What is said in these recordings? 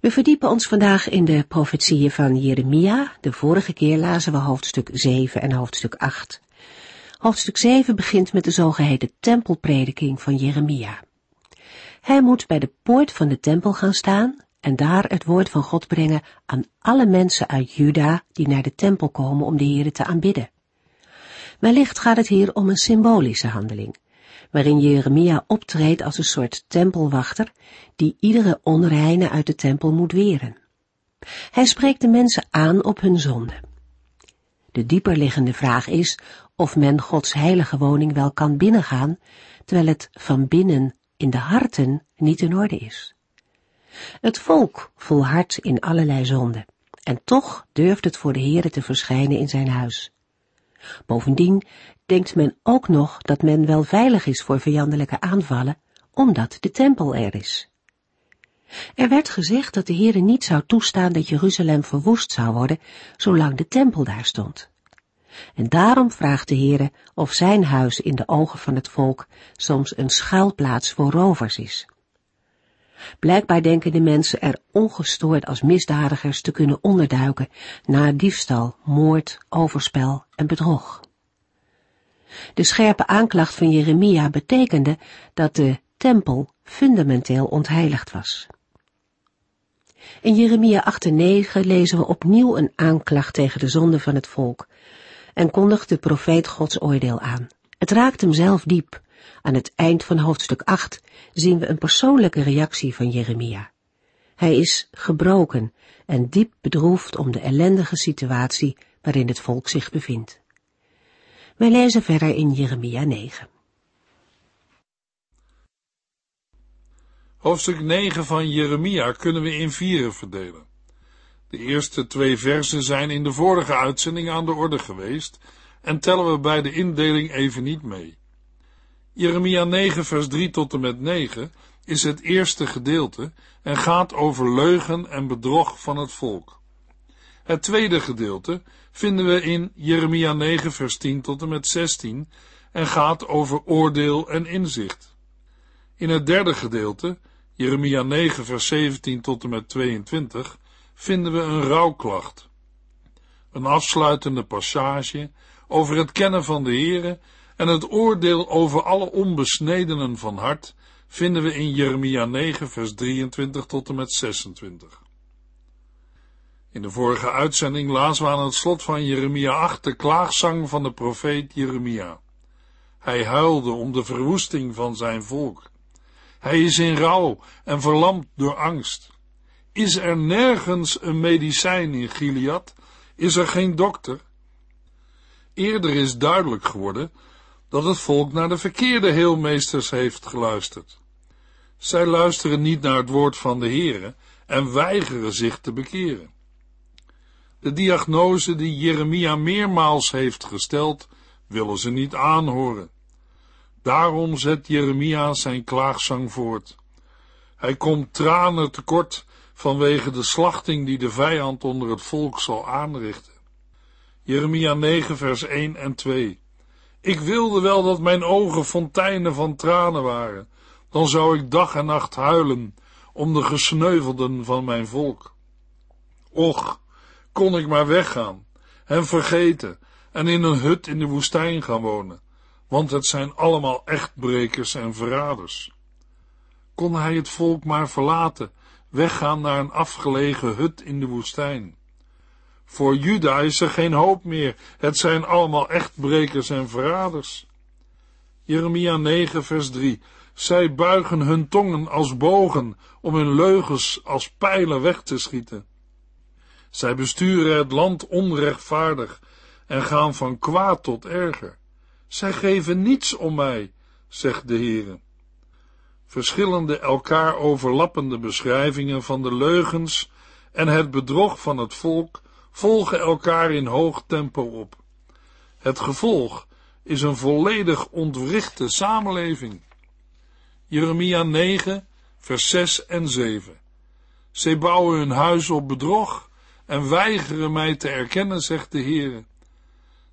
We verdiepen ons vandaag in de profetieën van Jeremia. De vorige keer lazen we hoofdstuk 7 en hoofdstuk 8. Hoofdstuk 7 begint met de zogeheten tempelprediking van Jeremia. Hij moet bij de poort van de tempel gaan staan en daar het woord van God brengen aan alle mensen uit Juda die naar de tempel komen om de Here te aanbidden. Wellicht gaat het hier om een symbolische handeling, waarin Jeremia optreedt als een soort tempelwachter die iedere onreine uit de tempel moet weren. Hij spreekt de mensen aan op hun zonde. De dieperliggende vraag is of men Gods heilige woning wel kan binnengaan, terwijl het van binnen in de harten niet in orde is. Het volk volhardt in allerlei zonden, en toch durft het voor de Heere te verschijnen in zijn huis. Bovendien denkt men ook nog dat men wel veilig is voor vijandelijke aanvallen, omdat de tempel er is. Er werd gezegd dat de Heere niet zou toestaan dat Jeruzalem verwoest zou worden, zolang de tempel daar stond. En daarom vraagt de Heere of zijn huis in de ogen van het volk soms een schuilplaats voor rovers is. Blijkbaar denken de mensen er ongestoord als misdadigers te kunnen onderduiken na diefstal, moord, overspel en bedrog. De scherpe aanklacht van Jeremia betekende dat de tempel fundamenteel ontheiligd was. In Jeremia 8 en 9 lezen we opnieuw een aanklacht tegen de zonde van het volk en kondigt de profeet Gods oordeel aan. Het raakt hem zelf diep. Aan het eind van hoofdstuk 8 zien we een persoonlijke reactie van Jeremia. Hij is gebroken en diep bedroefd om de ellendige situatie waarin het volk zich bevindt. Wij lezen verder in Jeremia 9. Hoofdstuk 9 van Jeremia kunnen we in vieren verdelen. De eerste twee versen zijn in de vorige uitzending aan de orde geweest en tellen we bij de indeling even niet mee. Jeremia 9 vers 3 tot en met 9 is het eerste gedeelte en gaat over leugen en bedrog van het volk. Het tweede gedeelte vinden we in Jeremia 9 vers 10 tot en met 16 en gaat over oordeel en inzicht. In het derde gedeelte, Jeremia 9 vers 17 tot en met 22, vinden we een rouwklacht. Een afsluitende passage over het kennen van de Heere en het oordeel over alle onbesnedenen van hart vinden we in Jeremia 9 vers 23 tot en met 26. In de vorige uitzending lazen we aan het slot van Jeremia 8 de klaagzang van de profeet Jeremia. Hij huilde om de verwoesting van zijn volk. Hij is in rouw en verlamd door angst. Is er nergens een medicijn in Gilead? Is er geen dokter? Eerder is duidelijk geworden dat het volk naar de verkeerde heelmeesters heeft geluisterd. Zij luisteren niet naar het woord van de Heere en weigeren zich te bekeren. De diagnose die Jeremia meermaals heeft gesteld, willen ze niet aanhoren. Daarom zet Jeremia zijn klaagzang voort. Hij komt tranen tekort vanwege de slachting die de vijand onder het volk zal aanrichten. Jeremia 9 vers 1 en 2 Ik wilde wel dat mijn ogen fonteinen van tranen waren, dan zou ik dag en nacht huilen om de gesneuvelden van mijn volk. Och, kon ik maar weggaan, hen vergeten en in een hut in de woestijn gaan wonen, want het zijn allemaal echtbrekers en verraders. Kon hij het volk maar verlaten weggaan naar een afgelegen hut in de woestijn. Voor Juda is er geen hoop meer, het zijn allemaal echtbrekers en verraders. Jeremia 9 vers 3 Zij buigen hun tongen als bogen om hun leugens als pijlen weg te schieten. Zij besturen het land onrechtvaardig en gaan van kwaad tot erger. Zij geven niets om mij, zegt de Heere. verschillende elkaar overlappende beschrijvingen van de leugens en het bedrog van het volk volgen elkaar in hoog tempo op. Het gevolg is een volledig ontwrichte samenleving. Jeremia 9, vers 6 en 7. Zij bouwen hun huis op bedrog en weigeren mij te erkennen, zegt de Heere.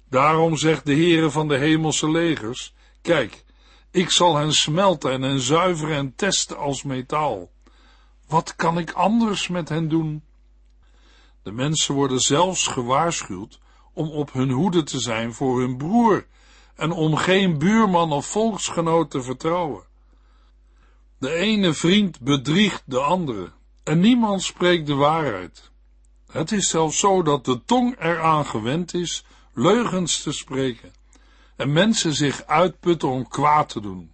Daarom zegt de Heere van de hemelse legers, kijk, ik zal hen smelten en hen zuiveren en testen als metaal. Wat kan ik anders met hen doen? De mensen worden zelfs gewaarschuwd om op hun hoede te zijn voor hun broer en om geen buurman of volksgenoot te vertrouwen. De ene vriend bedriegt de andere en niemand spreekt de waarheid. Het is zelfs zo dat de tong eraan gewend is leugens te spreken en mensen zich uitputten om kwaad te doen.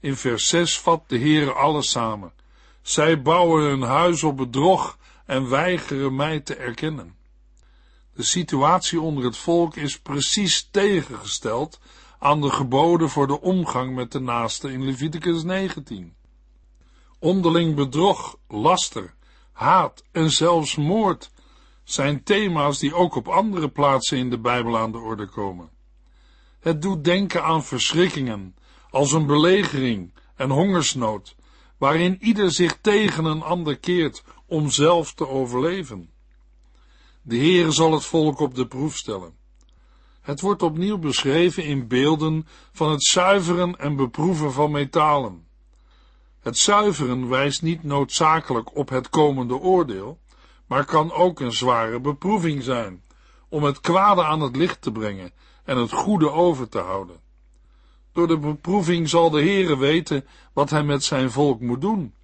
In vers 6 vat de Heer alles samen. Zij bouwen hun huis op bedrog en weigeren mij te erkennen. De situatie onder het volk is precies tegengesteld aan de geboden voor de omgang met de naaste in Leviticus 19. Onderling bedrog, laster, haat en zelfs moord zijn thema's die ook op andere plaatsen in de Bijbel aan de orde komen. Het doet denken aan verschrikkingen, als een belegering en hongersnood, waarin ieder zich tegen een ander keert om zelf te overleven. De Heer zal het volk op de proef stellen. Het wordt opnieuw beschreven in beelden van het zuiveren en beproeven van metalen. Het zuiveren wijst niet noodzakelijk op het komende oordeel, maar kan ook een zware beproeving zijn, om het kwade aan het licht te brengen en het goede over te houden. Door de beproeving zal de Heere weten wat hij met zijn volk moet doen.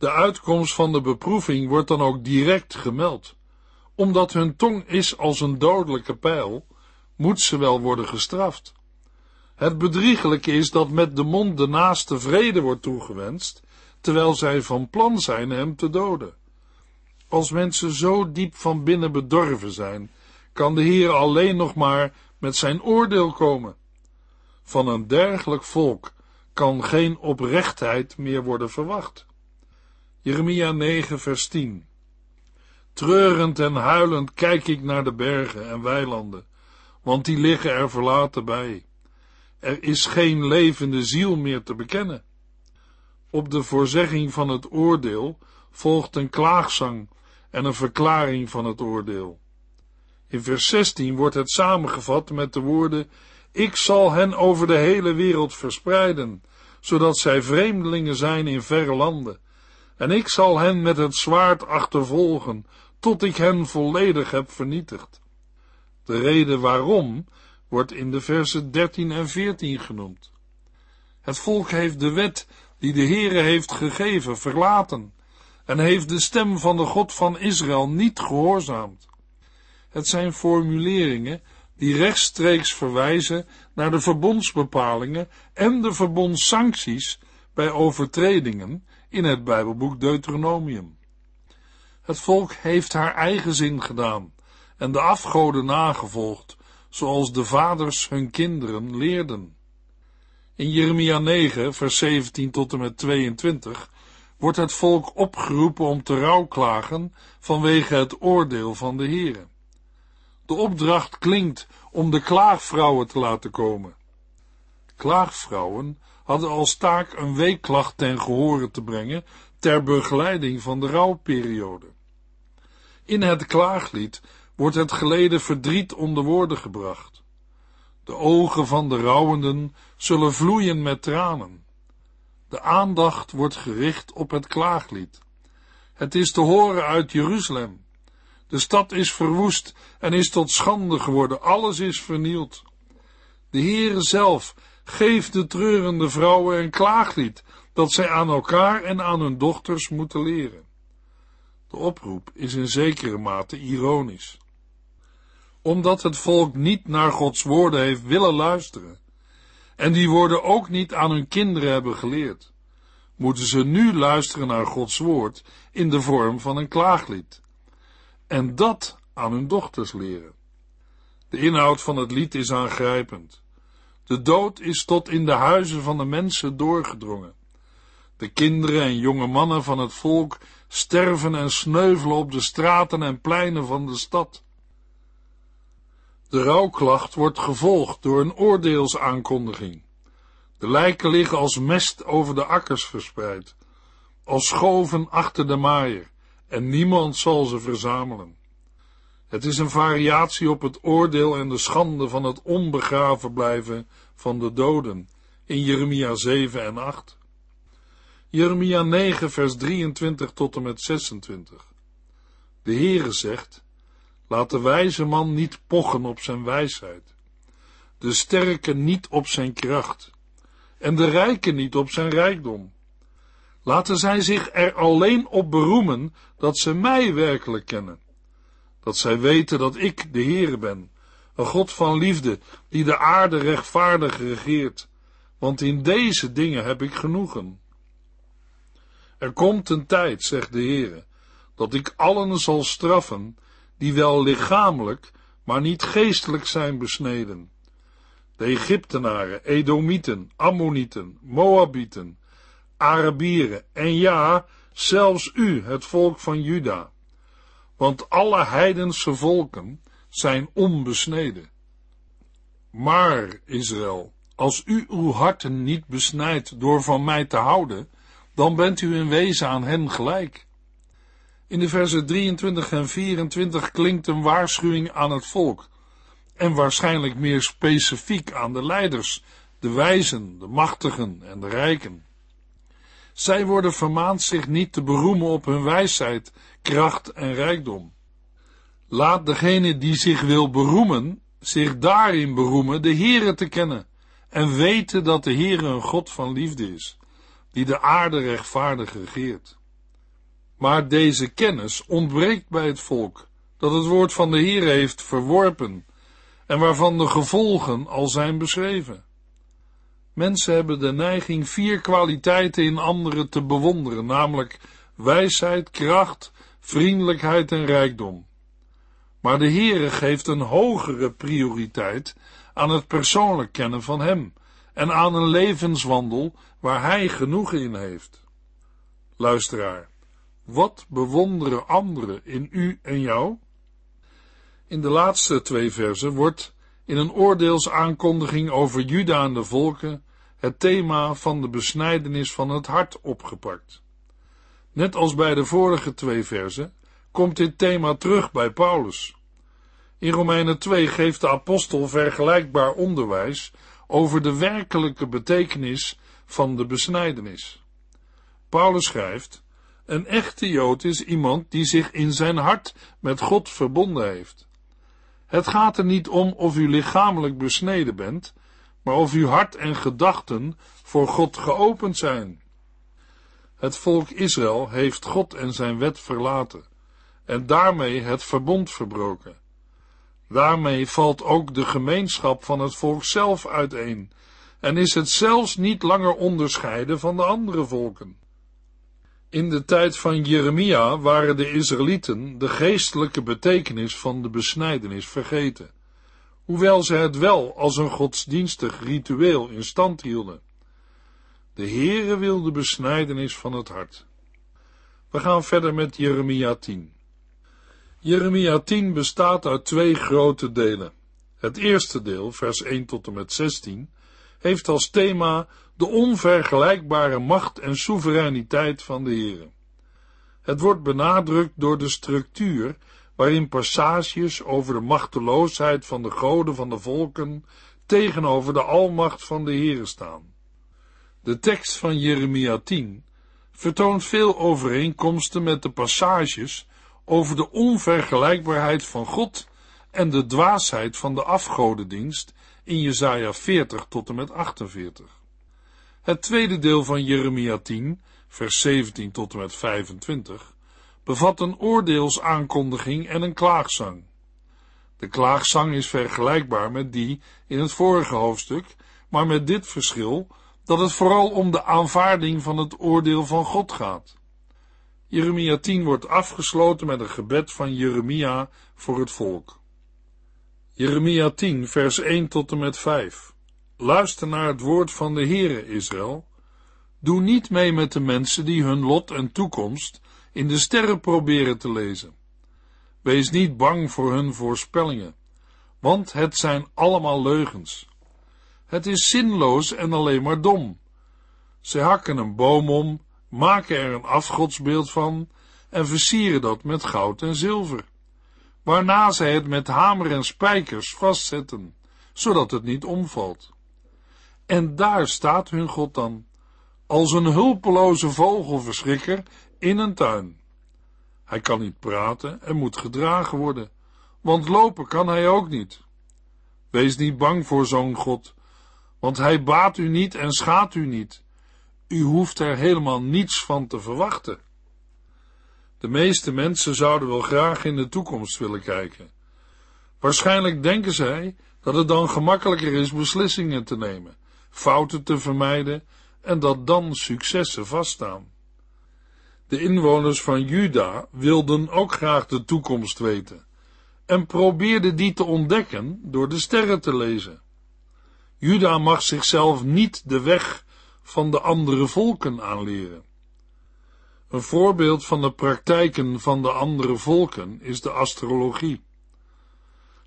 De uitkomst van de beproeving wordt dan ook direct gemeld. Omdat hun tong is als een dodelijke pijl, moet ze wel worden gestraft. Het bedriegelijke is dat met de mond de naaste vrede wordt toegewenst, terwijl zij van plan zijn hem te doden. Als mensen zo diep van binnen bedorven zijn, kan de Heer alleen nog maar met zijn oordeel komen. Van een dergelijk volk kan geen oprechtheid meer worden verwacht. Jeremia 9, vers 10. Treurend en huilend kijk ik naar de bergen en weilanden, want die liggen er verlaten bij. Er is geen levende ziel meer te bekennen. Op de voorzegging van het oordeel volgt een klaagzang en een verklaring van het oordeel. In vers 16 wordt het samengevat met de woorden: Ik zal hen over de hele wereld verspreiden, zodat zij vreemdelingen zijn in verre landen. En ik zal hen met het zwaard achtervolgen, tot ik hen volledig heb vernietigd. De reden waarom wordt in de versen 13 en 14 genoemd. Het volk heeft de wet die de Heere heeft gegeven verlaten en heeft de stem van de God van Israël niet gehoorzaamd. Het zijn formuleringen die rechtstreeks verwijzen naar de verbondsbepalingen en de verbondssancties bij overtredingen in het Bijbelboek Deuteronomium. Het volk heeft haar eigen zin gedaan en de afgoden nagevolgd, zoals de vaders hun kinderen leerden. In Jeremia 9, vers 17 tot en met 22 wordt het volk opgeroepen om te rouwklagen vanwege het oordeel van de Heere. De opdracht klinkt om de klaagvrouwen te laten komen. Klaagvrouwen hadden als taak een weekklacht ten gehore te brengen ter begeleiding van de rouwperiode. In het klaaglied wordt het geleden verdriet onder woorden gebracht. De ogen van de rouwenden zullen vloeien met tranen. De aandacht wordt gericht op het klaaglied. Het is te horen uit Jeruzalem. De stad is verwoest en is tot schande geworden. Alles is vernield. De Heere zelf geeft de treurende vrouwen een klaaglied dat zij aan elkaar en aan hun dochters moeten leren. De oproep is in zekere mate ironisch. Omdat het volk niet naar Gods woorden heeft willen luisteren, en die woorden ook niet aan hun kinderen hebben geleerd, moeten ze nu luisteren naar Gods woord in de vorm van een klaaglied en dat aan hun dochters leren. De inhoud van het lied is aangrijpend. De dood is tot in de huizen van de mensen doorgedrongen. De kinderen en jonge mannen van het volk sterven en sneuvelen op de straten en pleinen van de stad. De rouwklacht wordt gevolgd door een oordeelsaankondiging. De lijken liggen als mest over de akkers verspreid, als schoven achter de maaier, en niemand zal ze verzamelen. Het is een variatie op het oordeel en de schande van het onbegraven blijven van de doden in Jeremia 7 en 8. Jeremia 9 vers 23 tot en met 26. De Heere zegt, laat de wijze man niet pochen op zijn wijsheid, de sterke niet op zijn kracht, en de rijke niet op zijn rijkdom. Laten zij zich er alleen op beroemen dat ze mij werkelijk kennen. Dat zij weten dat ik de Heere ben, een God van liefde, die de aarde rechtvaardig regeert, want in deze dingen heb ik genoegen. Er komt een tijd, zegt de Heere, dat ik allen zal straffen, die wel lichamelijk, maar niet geestelijk zijn besneden. De Egyptenaren, Edomieten, Ammonieten, Moabieten, Arabieren en ja, zelfs u, het volk van Juda. Want alle heidense volken zijn onbesneden. Maar, Israël, als u uw harten niet besnijdt door van mij te houden, dan bent u in wezen aan hen gelijk. In de versen 23 en 24 klinkt een waarschuwing aan het volk, en waarschijnlijk meer specifiek aan de leiders, de wijzen, de machtigen en de rijken. Zij worden vermaand zich niet te beroemen op hun wijsheid, kracht en rijkdom. Laat degene die zich wil beroemen, zich daarin beroemen de Heere te kennen en weten dat de Heere een God van liefde is, die de aarde rechtvaardig regeert. Maar deze kennis ontbreekt bij het volk, dat het woord van de Heer heeft verworpen en waarvan de gevolgen al zijn beschreven. Mensen hebben de neiging vier kwaliteiten in anderen te bewonderen, namelijk wijsheid, kracht, vriendelijkheid en rijkdom. Maar de Heere geeft een hogere prioriteit aan het persoonlijk kennen van Hem en aan een levenswandel waar Hij genoegen in heeft. Luisteraar, wat bewonderen anderen in u en jou? In de laatste twee versen wordt in een oordeelsaankondiging over Juda en de volken het thema van de besnijdenis van het hart opgepakt. Net als bij de vorige twee versen komt dit thema terug bij Paulus. In Romeinen 2 geeft de apostel vergelijkbaar onderwijs over de werkelijke betekenis van de besnijdenis. Paulus schrijft: Een echte Jood is iemand die zich in zijn hart met God verbonden heeft. Het gaat er niet om of u lichamelijk besneden bent, maar of uw hart en gedachten voor God geopend zijn. Het volk Israël heeft God en zijn wet verlaten en daarmee het verbond verbroken. Daarmee valt ook de gemeenschap van het volk zelf uiteen en is het zelfs niet langer onderscheiden van de andere volken. In de tijd van Jeremia waren de Israëlieten de geestelijke betekenis van de besnijdenis vergeten, hoewel ze het wel als een godsdienstig ritueel in stand hielden. De Heere wil de besnijdenis van het hart. We gaan verder met Jeremia 10. Jeremia 10 bestaat uit twee grote delen. Het eerste deel, vers 1 tot en met 16, heeft als thema de onvergelijkbare macht en soevereiniteit van de Heere. Het wordt benadrukt door de structuur waarin passages over de machteloosheid van de goden van de volken tegenover de almacht van de Heere staan. De tekst van Jeremia 10 vertoont veel overeenkomsten met de passages over de onvergelijkbaarheid van God en de dwaasheid van de afgodendienst in Jesaja 40 tot en met 48. Het tweede deel van Jeremia 10, vers 17 tot en met 25, bevat een oordeelsaankondiging en een klaagzang. De klaagzang is vergelijkbaar met die in het vorige hoofdstuk, maar met dit verschil dat het vooral om de aanvaarding van het oordeel van God gaat. Jeremia 10 wordt afgesloten met een gebed van Jeremia voor het volk. Jeremia 10, vers 1 tot en met 5. Luister naar het woord van de Heere Israël. Doe niet mee met de mensen die hun lot en toekomst in de sterren proberen te lezen. Wees niet bang voor hun voorspellingen, want het zijn allemaal leugens. Het is zinloos en alleen maar dom. Ze hakken een boom om, maken er een afgodsbeeld van en versieren dat met goud en zilver, waarna zij het met hamer en spijkers vastzetten, zodat het niet omvalt. En daar staat hun God dan, als een hulpeloze vogelverschrikker in een tuin. Hij kan niet praten en moet gedragen worden, want lopen kan hij ook niet. Wees niet bang voor zo'n God, want hij baat u niet en schaadt u niet. U hoeft er helemaal niets van te verwachten. De meeste mensen zouden wel graag in de toekomst willen kijken. Waarschijnlijk denken zij dat het dan gemakkelijker is beslissingen te nemen, fouten te vermijden en dat dan successen vaststaan. De inwoners van Juda wilden ook graag de toekomst weten en probeerden die te ontdekken door de sterren te lezen. Juda mag zichzelf niet de weg van de andere volken aanleren. Een voorbeeld van de praktijken van de andere volken is de astrologie.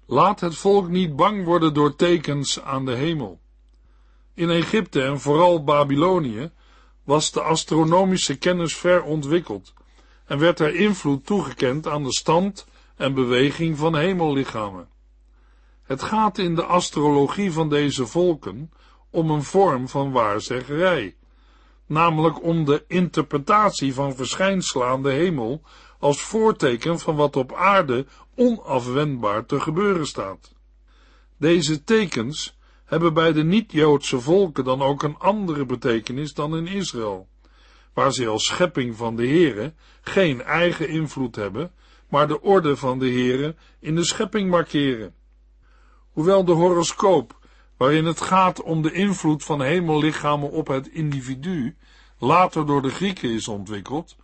Laat het volk niet bang worden door tekens aan de hemel. In Egypte en vooral Babylonië was de astronomische kennis ver ontwikkeld en werd er invloed toegekend aan de stand en beweging van hemellichamen. Het gaat in de astrologie van deze volken om een vorm van waarzeggerij, namelijk om de interpretatie van verschijnselen aan de hemel als voorteken van wat op aarde onafwendbaar te gebeuren staat. Deze tekens hebben bij de niet-Joodse volken dan ook een andere betekenis dan in Israël, waar ze als schepping van de Heere geen eigen invloed hebben, maar de orde van de Heere in de schepping markeren. Hoewel de horoscoop, waarin het gaat om de invloed van hemellichamen op het individu, later door de Grieken is ontwikkeld,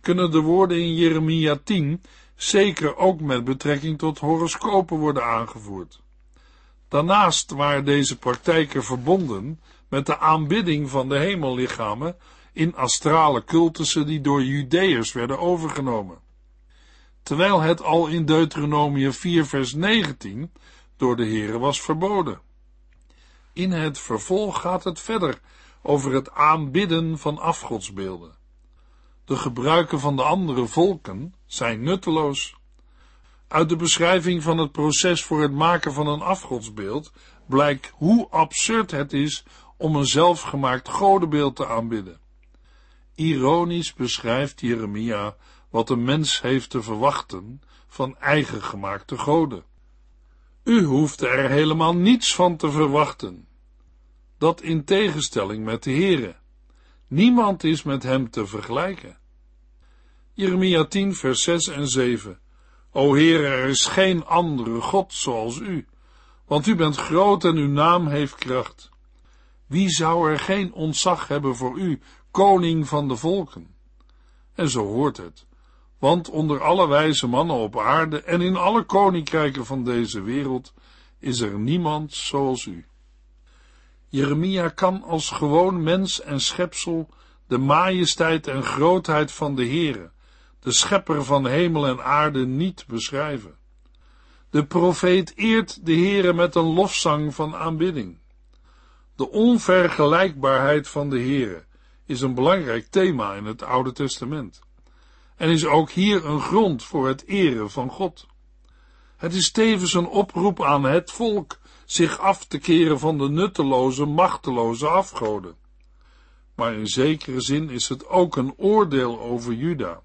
kunnen de woorden in Jeremia 10 zeker ook met betrekking tot horoscopen worden aangevoerd. Daarnaast waren deze praktijken verbonden met de aanbidding van de hemellichamen in astrale cultussen die door Judeërs werden overgenomen. Terwijl het al in Deuteronomie 4 vers 19 door de Here was verboden. In het vervolg gaat het verder over het aanbidden van afgodsbeelden. De gebruiken van de andere volken zijn nutteloos. Uit de beschrijving van het proces voor het maken van een afgodsbeeld blijkt hoe absurd het is om een zelfgemaakt godenbeeld te aanbidden. Ironisch beschrijft Jeremia wat een mens heeft te verwachten van eigen gemaakte goden. U hoeft er helemaal niets van te verwachten. Dat in tegenstelling met de Heere. Niemand is met hem te vergelijken. Jeremia 10 vers 6 en 7 O Heer, er is geen andere God zoals u, want u bent groot en uw naam heeft kracht. Wie zou er geen ontzag hebben voor u, koning van de volken? En zo hoort het, want onder alle wijze mannen op aarde en in alle koninkrijken van deze wereld is er niemand zoals u. Jeremia kan als gewoon mens en schepsel de majesteit en grootheid van de Heere, de schepper van hemel en aarde, niet beschrijven. De profeet eert de Heere met een lofzang van aanbidding. De onvergelijkbaarheid van de Heere is een belangrijk thema in het Oude Testament en is ook hier een grond voor het eren van God. Het is tevens een oproep aan het volk zich af te keren van de nutteloze, machteloze afgoden. Maar in zekere zin is het ook een oordeel over Juda.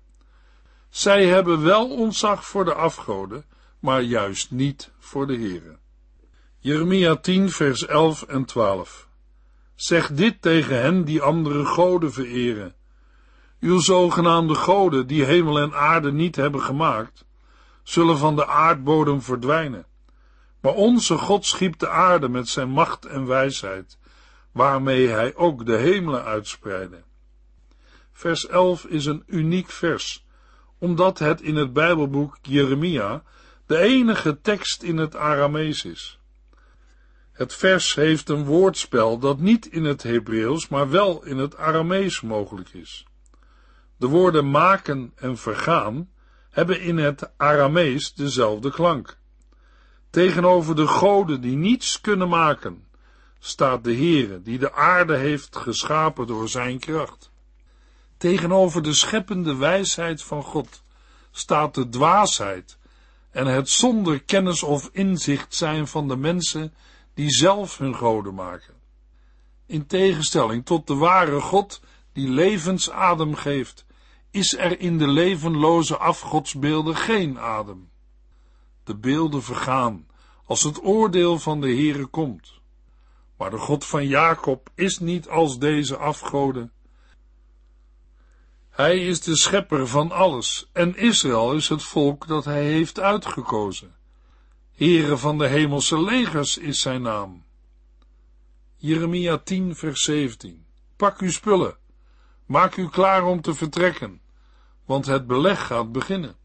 Zij hebben wel ontzag voor de afgoden, maar juist niet voor de Here. Jeremia 10 vers 11 en 12 Zeg dit tegen hen die andere goden vereren. Uw zogenaamde goden, die hemel en aarde niet hebben gemaakt, zullen van de aardbodem verdwijnen. Maar onze God schiep de aarde met zijn macht en wijsheid, waarmee hij ook de hemelen uitspreidde. Vers 11 is een uniek vers, omdat het in het Bijbelboek Jeremia de enige tekst in het Aramees is. Het vers heeft een woordspel dat niet in het Hebreeuws, maar wel in het Aramees mogelijk is. De woorden maken en vergaan hebben in het Aramees dezelfde klank. Tegenover de goden die niets kunnen maken, staat de Heere die de aarde heeft geschapen door zijn kracht. Tegenover de scheppende wijsheid van God staat de dwaasheid en het zonder kennis of inzicht zijn van de mensen die zelf hun goden maken. In tegenstelling tot de ware God die levensadem geeft, is er in de levenloze afgodsbeelden geen adem. De beelden vergaan als het oordeel van de Heere komt. Maar de God van Jacob is niet als deze afgoden. Hij is de schepper van alles en Israël is het volk dat hij heeft uitgekozen. Heere van de hemelse legers is zijn naam. Jeremia 10 vers 17 Pak uw spullen, maak u klaar om te vertrekken, want het beleg gaat beginnen.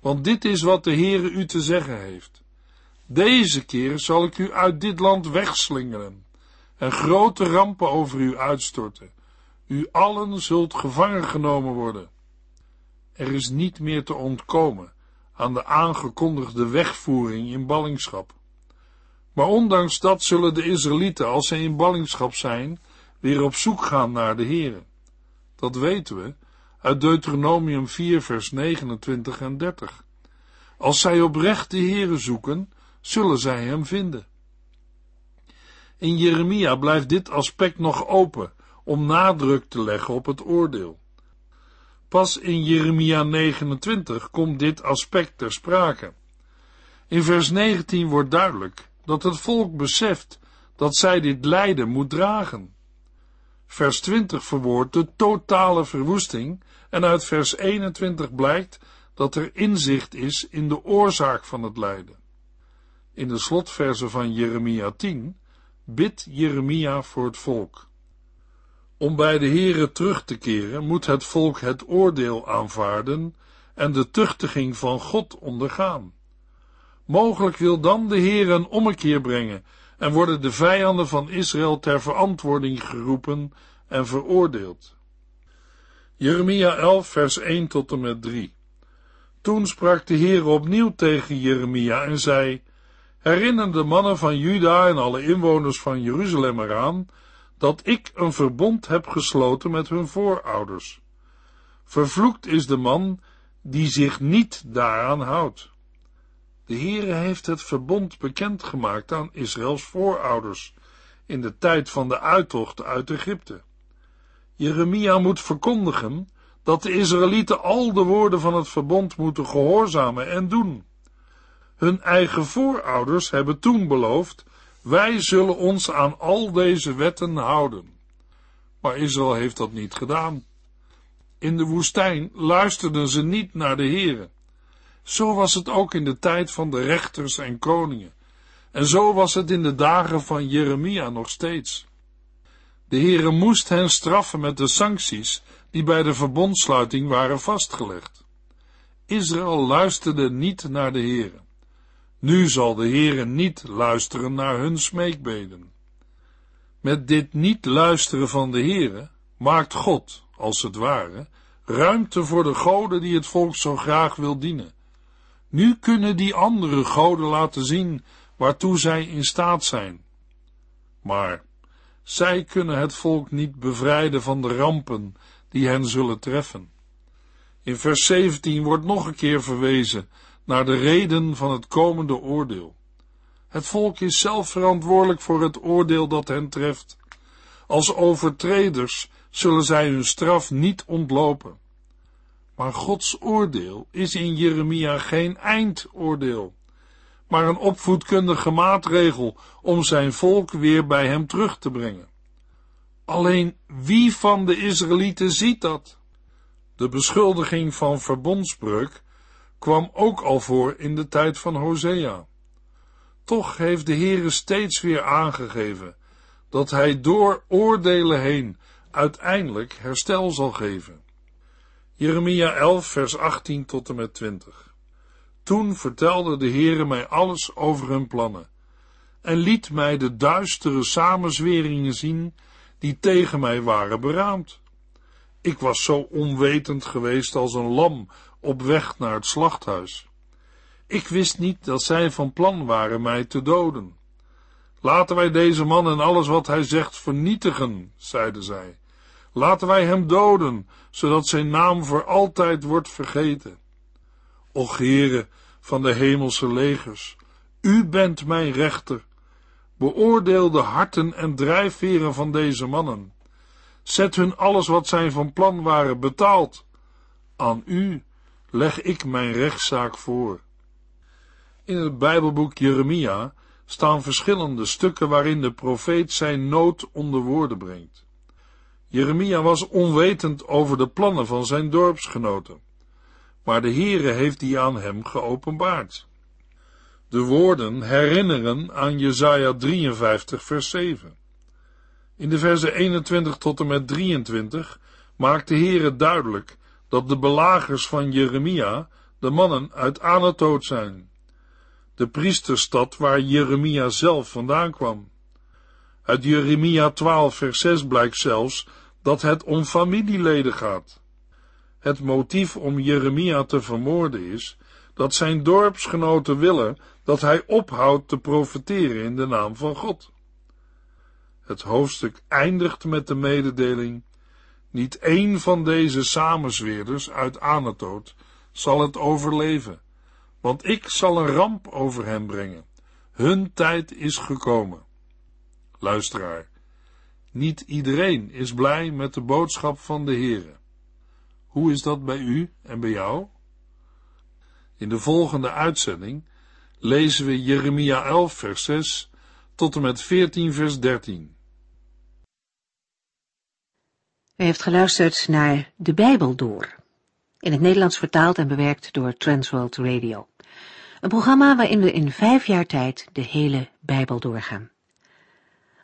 Want dit is wat de Heere u te zeggen heeft. Deze keer zal ik u uit dit land wegslingeren en grote rampen over u uitstorten. U allen zult gevangen genomen worden. Er is niet meer te ontkomen aan de aangekondigde wegvoering in ballingschap. Maar ondanks dat zullen de Israëlieten, als zij in ballingschap zijn, weer op zoek gaan naar de Heere. Dat weten we uit Deuteronomium 4 vers 29 en 30. Als zij oprecht de Heere zoeken, zullen zij hem vinden. In Jeremia blijft dit aspect nog open om nadruk te leggen op het oordeel. Pas in Jeremia 29 komt dit aspect ter sprake. In vers 19 wordt duidelijk dat het volk beseft dat zij dit lijden moet dragen. Vers 20 verwoordt de totale verwoesting en uit vers 21 blijkt dat er inzicht is in de oorzaak van het lijden. In de slotverse van Jeremia 10 bidt Jeremia voor het volk. Om bij de Heere terug te keren, moet het volk het oordeel aanvaarden en de tuchtiging van God ondergaan. Mogelijk wil dan de Heere een ommekeer brengen en worden de vijanden van Israël ter verantwoording geroepen en veroordeeld. Jeremia 11 vers 1 tot en met 3 Toen sprak de Heere opnieuw tegen Jeremia en zei, Herinner de mannen van Juda en alle inwoners van Jeruzalem eraan, dat ik een verbond heb gesloten met hun voorouders. Vervloekt is de man die zich niet daaraan houdt. De Heere heeft het verbond bekendgemaakt aan Israëls voorouders in de tijd van de uittocht uit Egypte. Jeremia moet verkondigen dat de Israëlieten al de woorden van het verbond moeten gehoorzamen en doen. Hun eigen voorouders hebben toen beloofd wij zullen ons aan al deze wetten houden. Maar Israël heeft dat niet gedaan. In de woestijn luisterden ze niet naar de Heere. Zo was het ook in de tijd van de rechters en koningen. En zo was het in de dagen van Jeremia nog steeds. De Heere moest hen straffen met de sancties die bij de verbondsluiting waren vastgelegd. Israël luisterde niet naar de Heere. Nu zal de Heere niet luisteren naar hun smeekbeden. Met dit niet luisteren van de Heere maakt God, als het ware, ruimte voor de goden die het volk zo graag wil dienen. Nu kunnen die andere goden laten zien waartoe zij in staat zijn. Maar zij kunnen het volk niet bevrijden van de rampen die hen zullen treffen. In vers 17 wordt nog een keer verwezen naar de reden van het komende oordeel. Het volk is zelf verantwoordelijk voor het oordeel dat hen treft. Als overtreders zullen zij hun straf niet ontlopen. Maar Gods oordeel is in Jeremia geen eindoordeel, maar een opvoedkundige maatregel om zijn volk weer bij hem terug te brengen. Alleen wie van de Israëlieten ziet dat? De beschuldiging van verbondsbreuk kwam ook al voor in de tijd van Hosea. Toch heeft de Heere steeds weer aangegeven dat hij door oordelen heen uiteindelijk herstel zal geven. Jeremia 11 vers 18 tot en met 20 Toen vertelde de Heere mij alles over hun plannen en liet mij de duistere samenzweringen zien die tegen mij waren beraamd. Ik was zo onwetend geweest als een lam op weg naar het slachthuis. Ik wist niet dat zij van plan waren mij te doden. Laten wij deze man en alles wat hij zegt vernietigen, zeiden zij. Laten wij hem doden, zodat zijn naam voor altijd wordt vergeten. Och, Heere van de hemelse legers, u bent mijn rechter. Beoordeel de harten en drijfveren van deze mannen. Zet hun alles wat zij van plan waren betaald. Aan u leg ik mijn rechtszaak voor. In het Bijbelboek Jeremia staan verschillende stukken waarin de profeet zijn nood onder woorden brengt. Jeremia was onwetend over de plannen van zijn dorpsgenoten, maar de Heere heeft die aan hem geopenbaard. De woorden herinneren aan Jesaja 53 vers 7. In de versen 21 tot en met 23 maakt de Heere duidelijk dat de belagers van Jeremia de mannen uit Anatoot zijn de priesterstad waar Jeremia zelf vandaan kwam. Uit Jeremia 12 vers 6 blijkt zelfs dat het om familieleden gaat. Het motief om Jeremia te vermoorden is dat zijn dorpsgenoten willen dat hij ophoudt te profeteren in de naam van God. Het hoofdstuk eindigt met de mededeling: niet één van deze samenzweerders uit Anatoot zal het overleven want ik zal een ramp over hen brengen. Hun tijd is gekomen. Luisteraar, niet iedereen is blij met de boodschap van de Heere. Hoe is dat bij u en bij jou? In de volgende uitzending lezen we Jeremia 11 vers 6 tot en met 14 vers 13. U heeft geluisterd naar De Bijbel Door, in het Nederlands vertaald en bewerkt door Transworld Radio. Een programma waarin we in vijf jaar tijd de hele Bijbel doorgaan.